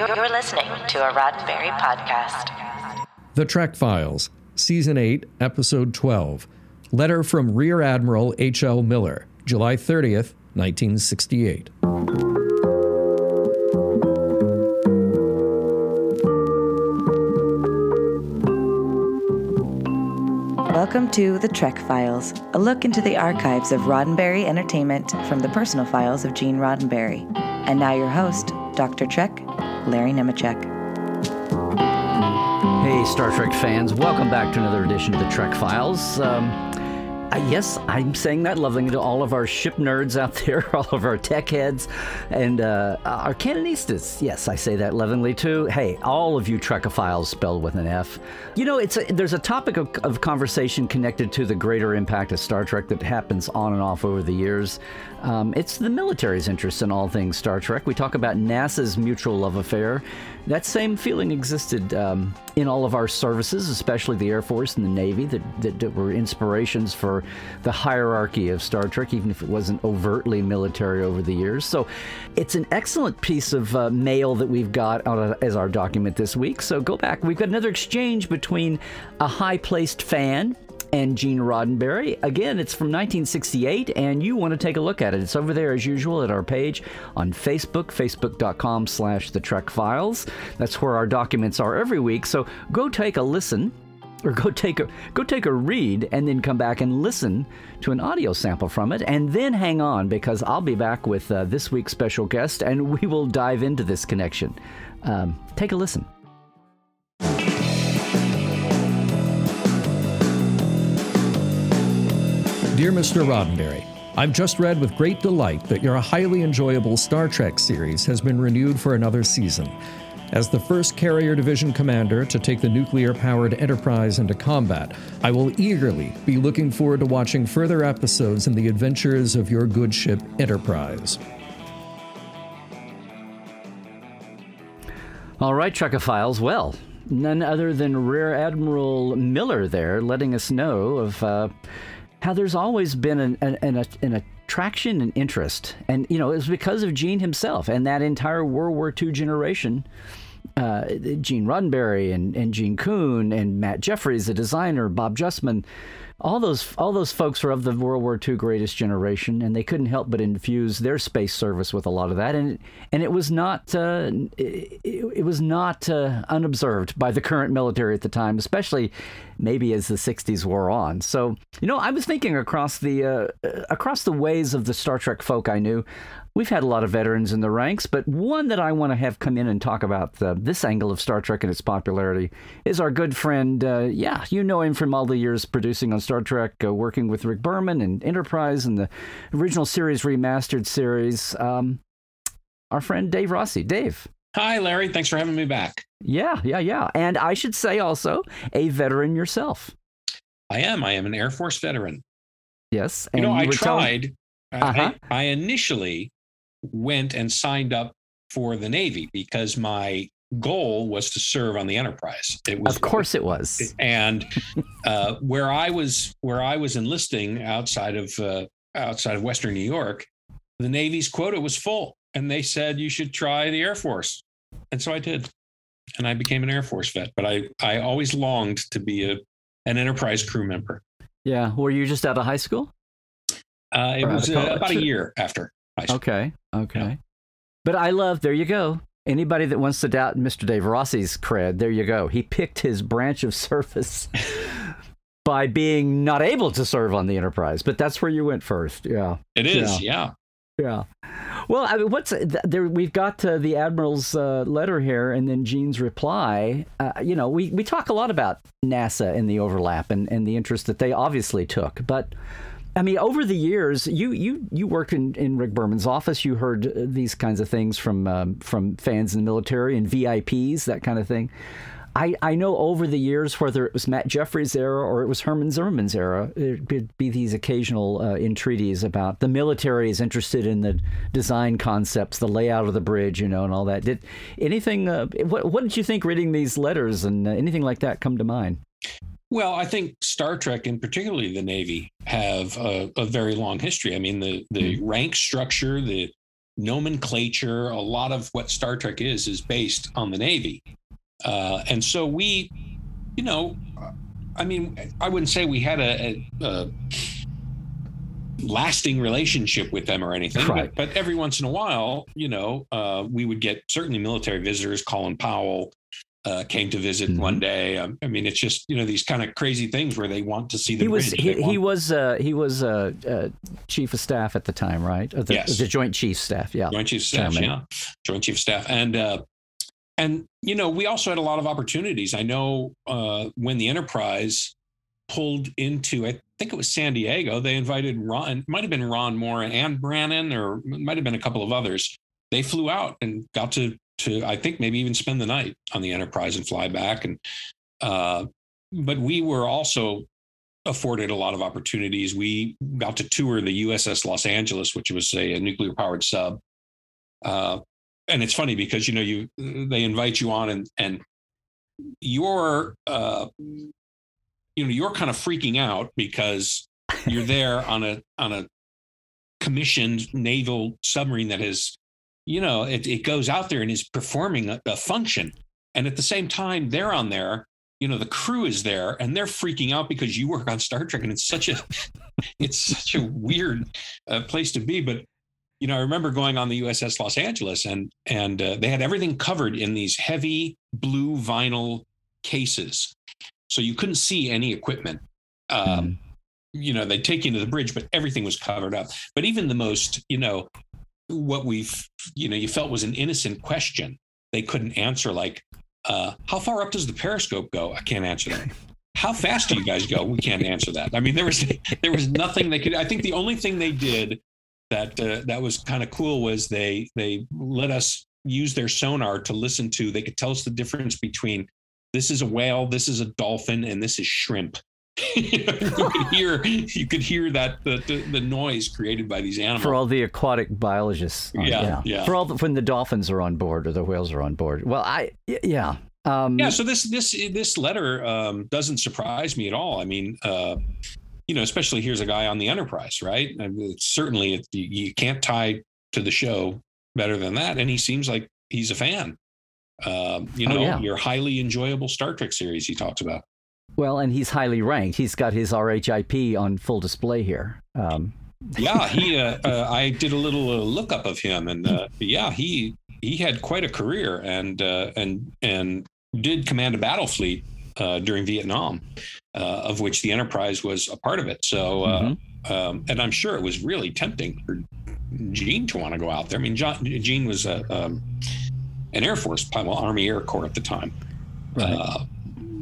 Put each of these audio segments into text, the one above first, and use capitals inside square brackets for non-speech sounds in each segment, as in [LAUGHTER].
You're listening to a Roddenberry podcast. The Trek Files, Season 8, Episode 12. Letter from Rear Admiral H.L. Miller, July 30th, 1968. Welcome to The Trek Files, a look into the archives of Roddenberry Entertainment from the personal files of Gene Roddenberry. And now your host, Dr. Trek, Larry Nemecek. Hey, Star Trek fans, welcome back to another edition of the Trek Files. Um, uh, yes, I'm saying that lovingly to all of our ship nerds out [LAUGHS] there, all of our tech heads, and uh, our canonistas. Yes, I say that lovingly too. Hey, all of you Trekophiles spelled with an F. You know, it's a, there's a topic of, of conversation connected to the greater impact of Star Trek that happens on and off over the years. Um, it's the military's interest in all things Star Trek. We talk about NASA's mutual love affair. That same feeling existed um, in all of our services, especially the Air Force and the Navy, that, that, that, were inspirations for the hierarchy of Star Trek, even if it wasn't overtly military over the years. So it's an excellent piece of uh, mail that we've got a, as our document this week. So go back. We've got another exchange between a high placed fan and Gene Roddenberry. Again, it's from 1968, and you want to take a look at it. It's over there as usual at our page on Facebook, facebook.com slash the Trek Files. That's where our documents are every week. So go take a listen or go take a go take a read and then come back and listen to an audio sample from it and then hang on because I'll be back with uh, this week's special guest and [LAUGHS] we will dive into this connection. Um, take a listen. Dear Mr. Roddenberry, I've just read with great delight that your highly enjoyable Star Trek series has been renewed for another season. As the first Carrier Division commander to take the nuclear powered Enterprise into combat, I will eagerly be looking forward to watching further episodes in the adventures of your good ship Enterprise. All right, Trekophiles. Well, none other than Rear Admiral Miller there letting us know of. Uh, how there's always been an, an, an, an attraction and interest. And, you know, it was because of Gene himself and that entire World War II generation. Uh, Gene Roddenberry and, and Gene Coon and Matt Jefferies, the designer, Bob Justman, all those all those folks are of the World War II greatest generation, and they couldn't help but infuse their space service with a lot of that, and and it was not uh, it, it, was not uh, unobserved by the current military at the time, especially maybe as the '60s wore on. So you know, I was thinking across the uh, across the ways of the Star Trek folk I knew, We've had a lot of veterans in the ranks, but one that I want to have come in and talk about uh, this angle of Star Trek and its popularity is our good friend. Uh, yeah, you know him from all the years producing on Star Trek, uh, working with Rick Berman and Enterprise and the original series, remastered series. Um, our friend Dave Rossi. Dave. Hi, Larry. Thanks for having me back. Yeah, yeah, yeah. And I should say also a veteran yourself. I am. I am an Air Force veteran. Yes. you know, I tried. Telling... Uh-huh. I, I initially went and signed up for the Navy because my goal was to serve on the Enterprise. It was, of course, it was. And [LAUGHS] uh, where I was, where I was enlisting outside of uh, outside of Western New York, the Navy's quota was full, and they said you should try the Air Force, and so I did, and I became an Air Force vet. But I I always longed to be a an Enterprise crew member. Yeah, were you just out of high school? Uh, it or was uh, about a year after. Okay. Okay. Yeah. But I love, there you go. Anybody that wants to doubt Mr. Dave Rossi's cred, there you go. He picked his branch of [LAUGHS] service [LAUGHS] by being not able to serve on the Enterprise, but that's where you went first. Yeah. It is. Yeah. Yeah. yeah. Well, I mean, what's there? We've got uh, the admiral's uh, letter here, and then Gene's reply. Uh, you know, we we talk a lot about NASA and the overlap and and the interest that they obviously took, but I mean, over the years, you you you worked in, in Rick Berman's office. You heard uh, these kinds of things from um, from fans in the military and VIPs, that kind of thing. I, I know over the years, whether it was Matt Jefferies' era or it was Herman Zimmerman's era, there'd be these occasional uh, entreaties about the military is interested in the design concepts, the layout of the bridge, you know, and all that. Did anything? Uh, what, what did you think reading these letters and uh, anything like that come to mind? Well, I think Star Trek and particularly the Navy have a, a very long history. I mean, the the mm-hmm. rank structure, the nomenclature, a lot of what Star Trek is, is based on the Navy. Uh, and so we, you know, I mean, I wouldn't say we had a, a, a lasting relationship with them or anything, Right. but, but every once in a while, you know, uh, we would get certainly military visitors. Colin Powell uh, came to visit Mhm. one day. Um, I mean, it's just you know these kind of crazy things where they want to see the He was he, he was uh, he was uh, uh, chief of staff at the time, right? The, Yes. the Joint Chief Staff. Yeah. Joint Chief Staff, Chairman. yeah, Joint Chief Staff, and uh, and you know we also had a lot of opportunities. I know uh, when the Enterprise pulled into, I think it was San Diego, they invited Ron. Might have been Ron Moore and Brannon, or might have been a couple of others. They flew out and got to to I think maybe even spend the night on the Enterprise and fly back. And uh, but we were also afforded a lot of opportunities. We got to tour the USS Los Angeles, which was a, a nuclear powered sub. Uh, and it's funny because you know you they invite you on and and you're uh, you know you're kind of freaking out because you're there on a on a commissioned naval submarine that is you know it, it goes out there and is performing a, a function. And at the same time they're on there you know the crew is there and they're freaking out because you work on star trek and it's such a [LAUGHS] it's such a weird uh, place to be. But you know i remember going on the uss los angeles and and uh, they had everything covered in these heavy blue vinyl cases. So you couldn't see any equipment. Um, Mhm. you know they take you to the bridge but everything was covered up. But even the most you know what we've you know you felt was an innocent question they couldn't answer like uh how far up does the periscope go? I can't answer that. How fast do you guys go? We can't answer that. I mean there was there was nothing they could i think the only thing they did that uh, that was kind of cool was they they let us use their sonar to listen to they could tell us the difference between this is a whale this is a dolphin and this is shrimp [LAUGHS] you could [LAUGHS] hear you could hear that the, the, the noise created by these animals For all the aquatic biologists. on- Yeah, yeah. For all the, when the dolphins are on board or the whales are on board. Well, I yeah. Um, yeah so this this this letter um, doesn't surprise me at all i mean uh, you know especially here's a guy on the enterprise right I mean, it's certainly it, you, you can't tie to the show better than that and he seems like he's a fan um, you Oh, know yeah. your highly enjoyable star trek series he talks about Well, and he's highly ranked. He's got his RHIP on full display here. Um, yeah [LAUGHS] he uh, uh, i did a little uh, lookup of him and uh, yeah he he had quite a career and uh, and and did command a battle fleet uh, during vietnam uh, of which the enterprise was a part of it so uh, mhm. um, and i'm sure it was really tempting for gene to want to go out there i mean John, gene was a, um, an air force pilot well, army air corps at the time Right.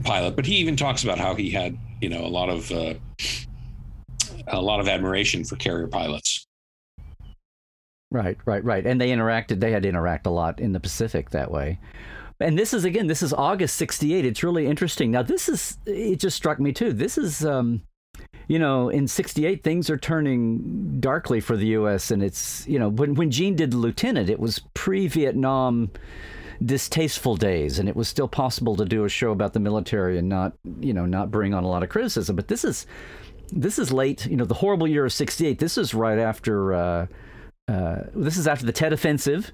Pilot but he even talks about how he had you know a lot of uh, a lot of admiration for carrier pilots Right, right, right. And they interacted, they had to interact a lot in the Pacific that way. And this is, again, this is August 68. It's really interesting. Now, this is, it just struck me too. This is, um, you know, in 68, things are turning darkly for the U.S. And it's, you know, when, when Gene did Lieutenant, it was pre Vietnam distasteful days and it was still possible to do a show about the military and not you know not bring on a lot of criticism but this is this is late you know the horrible year of 68 this is right after uh uh, this is after the Tet Offensive.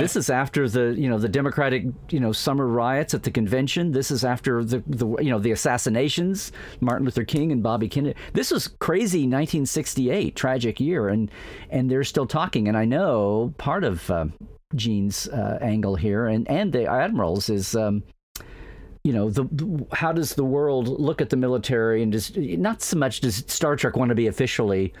This is after the you know the Democratic you know summer riots at the convention. This is after the the you know the assassinations, Martin Luther King and Bobby Kennedy. This was crazy 1968, tragic year, and and they're still talking. And I know part of uh, Gene's uh, angle here and and the admirals is. Um, you know the, the how does the world look at the military and just not so much does Star Trek want to be officially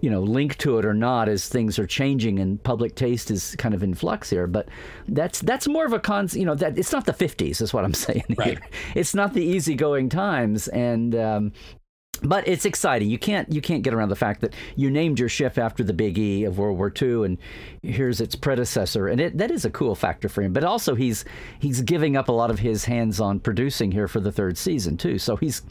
you know linked to it or not as things are changing and public taste is kind of in flux here but that's that's more of a con you know that it's not the 50s is what i'm [LAUGHS] saying Right. here it's not the easygoing times and um but it's exciting. You can't you can't get around the fact that you named your ship after the Big E of World War II, and here's its predecessor, and it, that is a cool factor for him. But also he's he's giving up a lot of his hands-on producing here for the third season too. So he's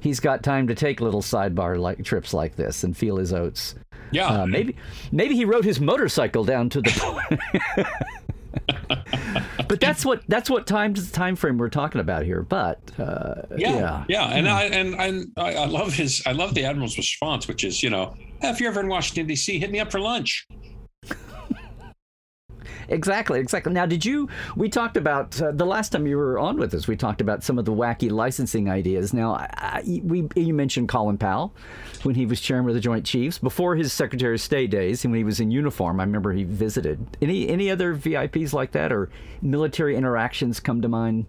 he's got time to take little sidebar like trips like this and feel his oats. yeah Uh, maybe maybe he rode his motorcycle down to the. [LAUGHS] [LAUGHS] but that's what that's what time time frame we're talking about here. But uh, yeah, yeah, yeah, and I and and I, I love his I love the admiral's response, which is you know "Hey, if you're ever in Washington D.C., hit me up for lunch. Exactly, exactly. Now, did you? We talked about uh, the last time you were on with us. We talked about some of the wacky licensing ideas. Now, I, we you mentioned Colin Powell when he was chairman of the Joint Chiefs before his Secretary of State days, and when he was in uniform. I remember he visited. Any any other VIPs like that or military interactions come to mind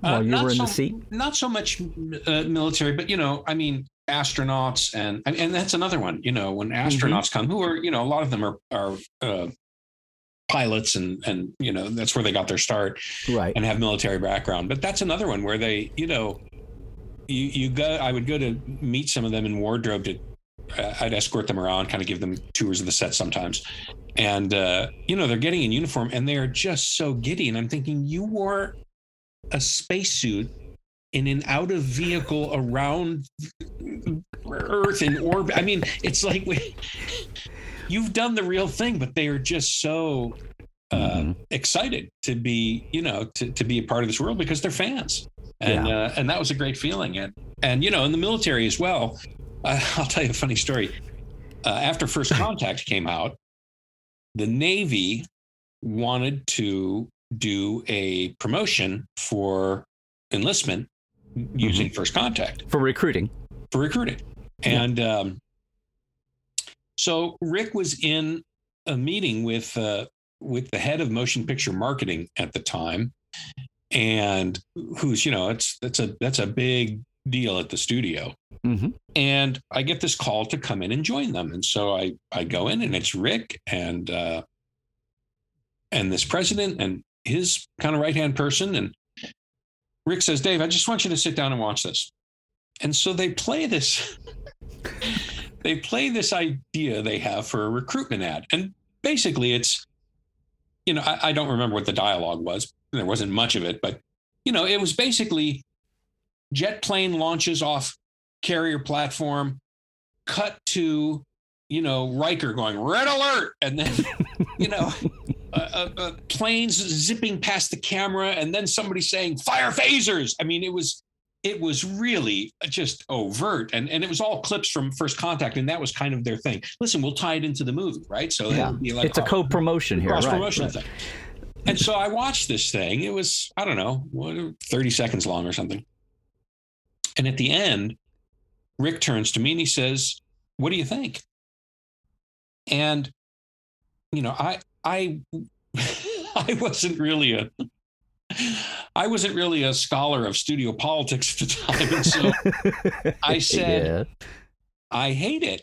while uh, you were in so, the seat? Not so much uh, military, but you know, I mean, astronauts and and that's another one. You know, when mm-hmm. astronauts mm-hmm. come, who are you know, a lot of them are are uh, pilots and and you know that's where they got their start right. and have military background. But that's another one where they you know you you go i would go to meet some of them in wardrobe to uh, i'd escort them around kind of give them tours of the set sometimes. And uh, you know they're getting in uniform and they're just so giddy. And i'm thinking you wore a spacesuit in an out of vehicle around earth in orbit. I mean it's like we, [LAUGHS] you've done the real thing, but they are just so uh, mm-hmm. excited to be, you know, to, to be a part of this world because they're fans. And, yeah. uh, and that was a great feeling. And, and, you know, in the military as well, uh, [LAUGHS] I'll tell you a funny story. Uh, after First [LAUGHS] Contact came out, the Navy wanted to do a promotion for enlistment using mm-hmm. First Contact for recruiting. For recruiting. And, yeah. um, so Rick was in a meeting with uh, with the head of motion picture marketing at the time, and who's you know it's that's a that's a big deal at the studio. Mm-hmm. And I get this call to come in and join them, and so I I go in and it's Rick and uh, and this president and his kind of right hand person and Rick says, Dave, I just want you to sit down and watch this. And so they play this they play this idea they have for a recruitment ad. And basically it's, you know, I, I don't remember what the dialogue was. There wasn't much of it, but you know, it was basically jet plane launches off carrier platform, cut to, you know, Riker going red alert, and then, [LAUGHS] you know, uh, uh, planes zipping past the camera, and then somebody saying fire phasers. I mean, it was it was really just overt and, and it was all clips from first contact and that was kind of their thing. Listen we'll tie it into the movie right? So yeah. Like, it's a co-promotion here cross-promotion right, right. thing. And so i watched this thing. It was i don't know 30 seconds long or something. And at the end rick turns to me and he says what do you think? And you know i i [LAUGHS] i wasn't really a I wasn't really a scholar of studio politics at the time. So I [LAUGHS] said, yeah. I hate it.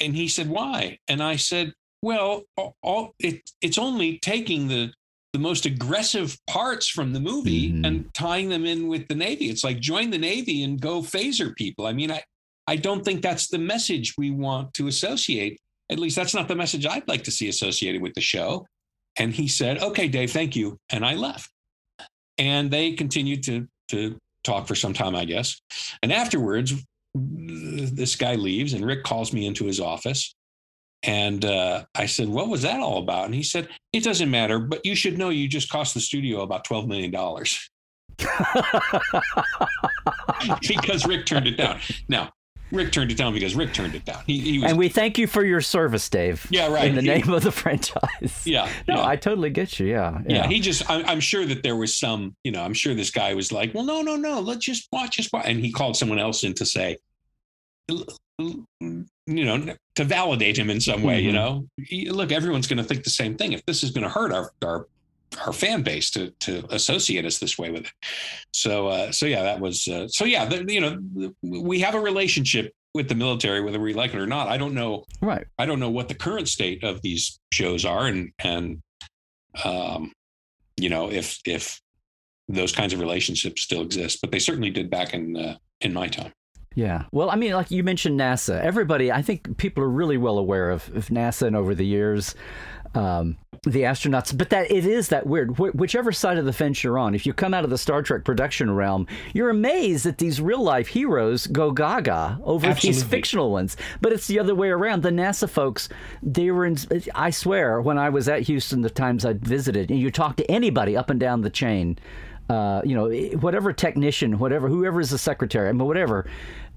And he said, why? And I said, well, all, it, it's only taking the, the most aggressive parts from the movie mm and tying them in with the Navy. It's like join the Navy and go phaser people. I mean, I, I don't think that's the message we want to associate. At least that's not the message I'd like to see associated with the show. And he said, okay, Dave, thank you. And I left and they continued to to talk for some time, I guess. And afterwards, this guy leaves, and Rick calls me into his office. And uh, I said, What was that all about? And he said, It doesn't matter, but you should know you just cost the studio about $12 million. [LAUGHS] [LAUGHS] because Rick turned it down. Now, Rick turned it down because Rick turned it down. He, he was, and we thank you for your service, Dave. Yeah, right. In the he, name of the franchise. Yeah. [LAUGHS] No, yeah. I totally get you. Yeah. Yeah. yeah he just, I, am sure that there was some, you know, I'm sure this guy was like, well, no, no, no, let's just watch, just watch. And he called someone else in to say, you know, to validate him in some way, mm-hmm. you know, look, everyone's going to think the same thing. If this is going to hurt our, our our fan base to to associate us this way with it. So uh, so yeah, that was uh, so yeah. The, you know, we have a relationship with the military, whether we like it or not. I don't know. Right. I don't know what the current state of these shows are, and and um, you know if if those kinds of relationships still exist, but they certainly did back in uh, in my time. Yeah. Well, I mean, like you mentioned NASA. Everybody, I think people are really well aware of, of NASA and over the years um, the astronauts. But that it is that weird. Wh- whichever side of the fence you're on, if you come out of the Star Trek production realm, you're amazed that these real life heroes go gaga over Absolutely. these fictional ones. But it's the other way around. The NASA folks, they were in. I swear, when I was at Houston, the times I visited, and you talk to anybody up and down the chain. Uh, you know, whatever technician, whatever, whoever is the secretary, I mean, whatever,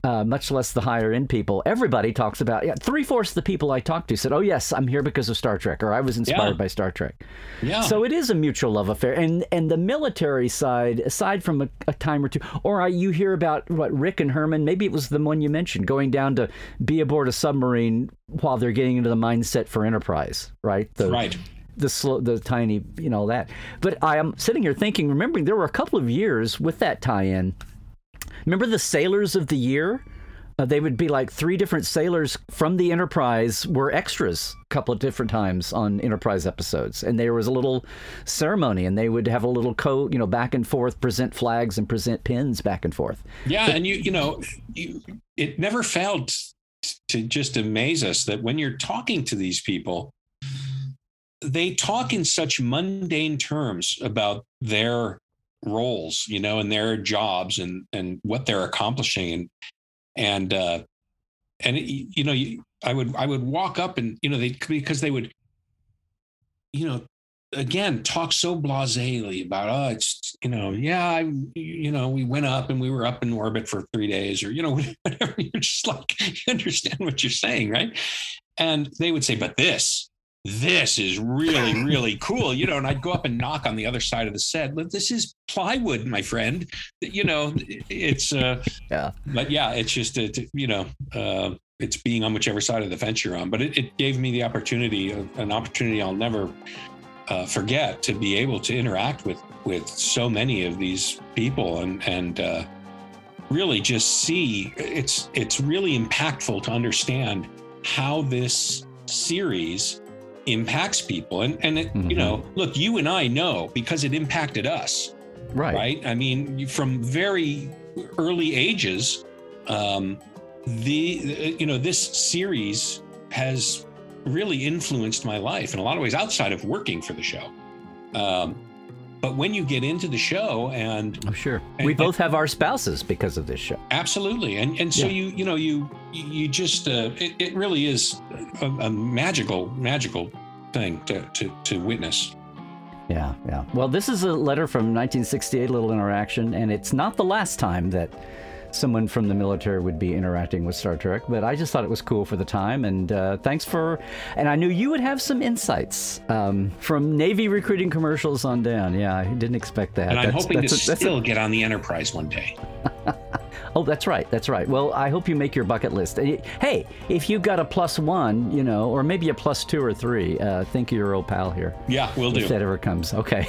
uh, much less the higher end people. Everybody talks about yeah, three fourths of the people I talked to said, "Oh yes, I'm here because of Star Trek," or "I was inspired Yeah. by Star Trek." Yeah. So it is a mutual love affair, and and the military side, aside from a, a time or two, or I, you hear about what Rick and Herman, maybe it was the one you mentioned, going down to be aboard a submarine while they're getting into the mindset for Enterprise, right? The, right. the slow, the tiny, you know that. But I am sitting here thinking, remembering there were a couple of years with that tie-in. Remember the Sailors of the Year? Uh, they would be like three different sailors from the Enterprise were extras a couple of different times on Enterprise episodes, and there was a little ceremony, and they would have a little coat, you know, back and forth, present flags and present pins back and forth. Yeah, and you you know, you, it never failed to just amaze us that when you're talking to these people, they talk in such mundane terms about their roles, you know, and their jobs and and what they're accomplishing. And and uh and it, you know, you, I would I would walk up and you know they because they would you know again talk so blasely about oh it's you know yeah I you know we went up and we were up in orbit for three days or you know [LAUGHS] whatever. You're just like [LAUGHS] you understand what you're saying right? And they would say but this this is really really cool. You know and I'd go up and knock on the other side of the set. But this is plywood my friend. You know it's uh Yeah. but yeah it's just uh, to, you know uh it's being on whichever side of the fence you're on. But it, it gave me the opportunity an opportunity I'll never uh, forget to be able to interact with with so many of these people and and uh, really just see it's it's really impactful to understand how this series impacts people and and it, you Mhm. know look you and I know because it impacted us Right. right? I mean, from very early ages, um, the you know this series has really influenced my life in a lot of ways outside of working for the show. Um, but when you get into the show and Oh, sure. And- we both have our spouses because of this show. absolutely and and so Yeah. you you know you you just uh, it, it really is a, a magical magical thing to to to witness Yeah, yeah. Well, this is a letter from 1968, a little interaction, and it's not the last time that someone from the military would be interacting with Star Trek, but I just thought it was cool for the time, and uh, thanks for. And I knew you would have some insights um, from Navy recruiting commercials on down. Yeah, I didn't expect that. and i'm That's- hoping to a- that's a- still get on the enterprise one day [LAUGHS] Oh, that's right. That's right. Well, I hope you make your bucket list. Hey, if you got a plus one, you know, or maybe a plus two or three, uh, think of your old pal here. yeah we'll do If that ever comes. Okay.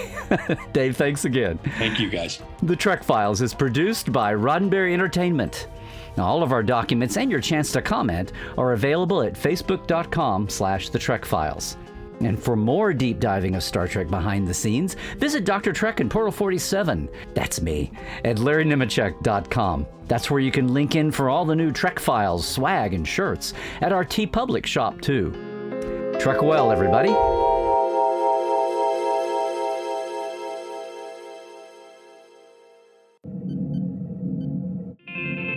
[LAUGHS] Dave, thanks again. thank you guys The Trek Files is produced by Roddenberry Entertainment. Now, all of our documents and your chance to comment are available at facebook.com slash the Trek Files. And for more deep diving of Star Trek behind the scenes, visit Dr. Trek in Portal 47. That's me. At LarryNemecek.com. That's where you can link in for all the new Trek Files, swag, and shirts. At our TeePublic shop, too. Trek well, everybody.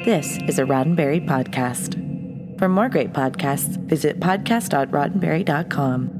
This is a Roddenberry podcast. For more great podcasts, visit podcast.roddenberry.com.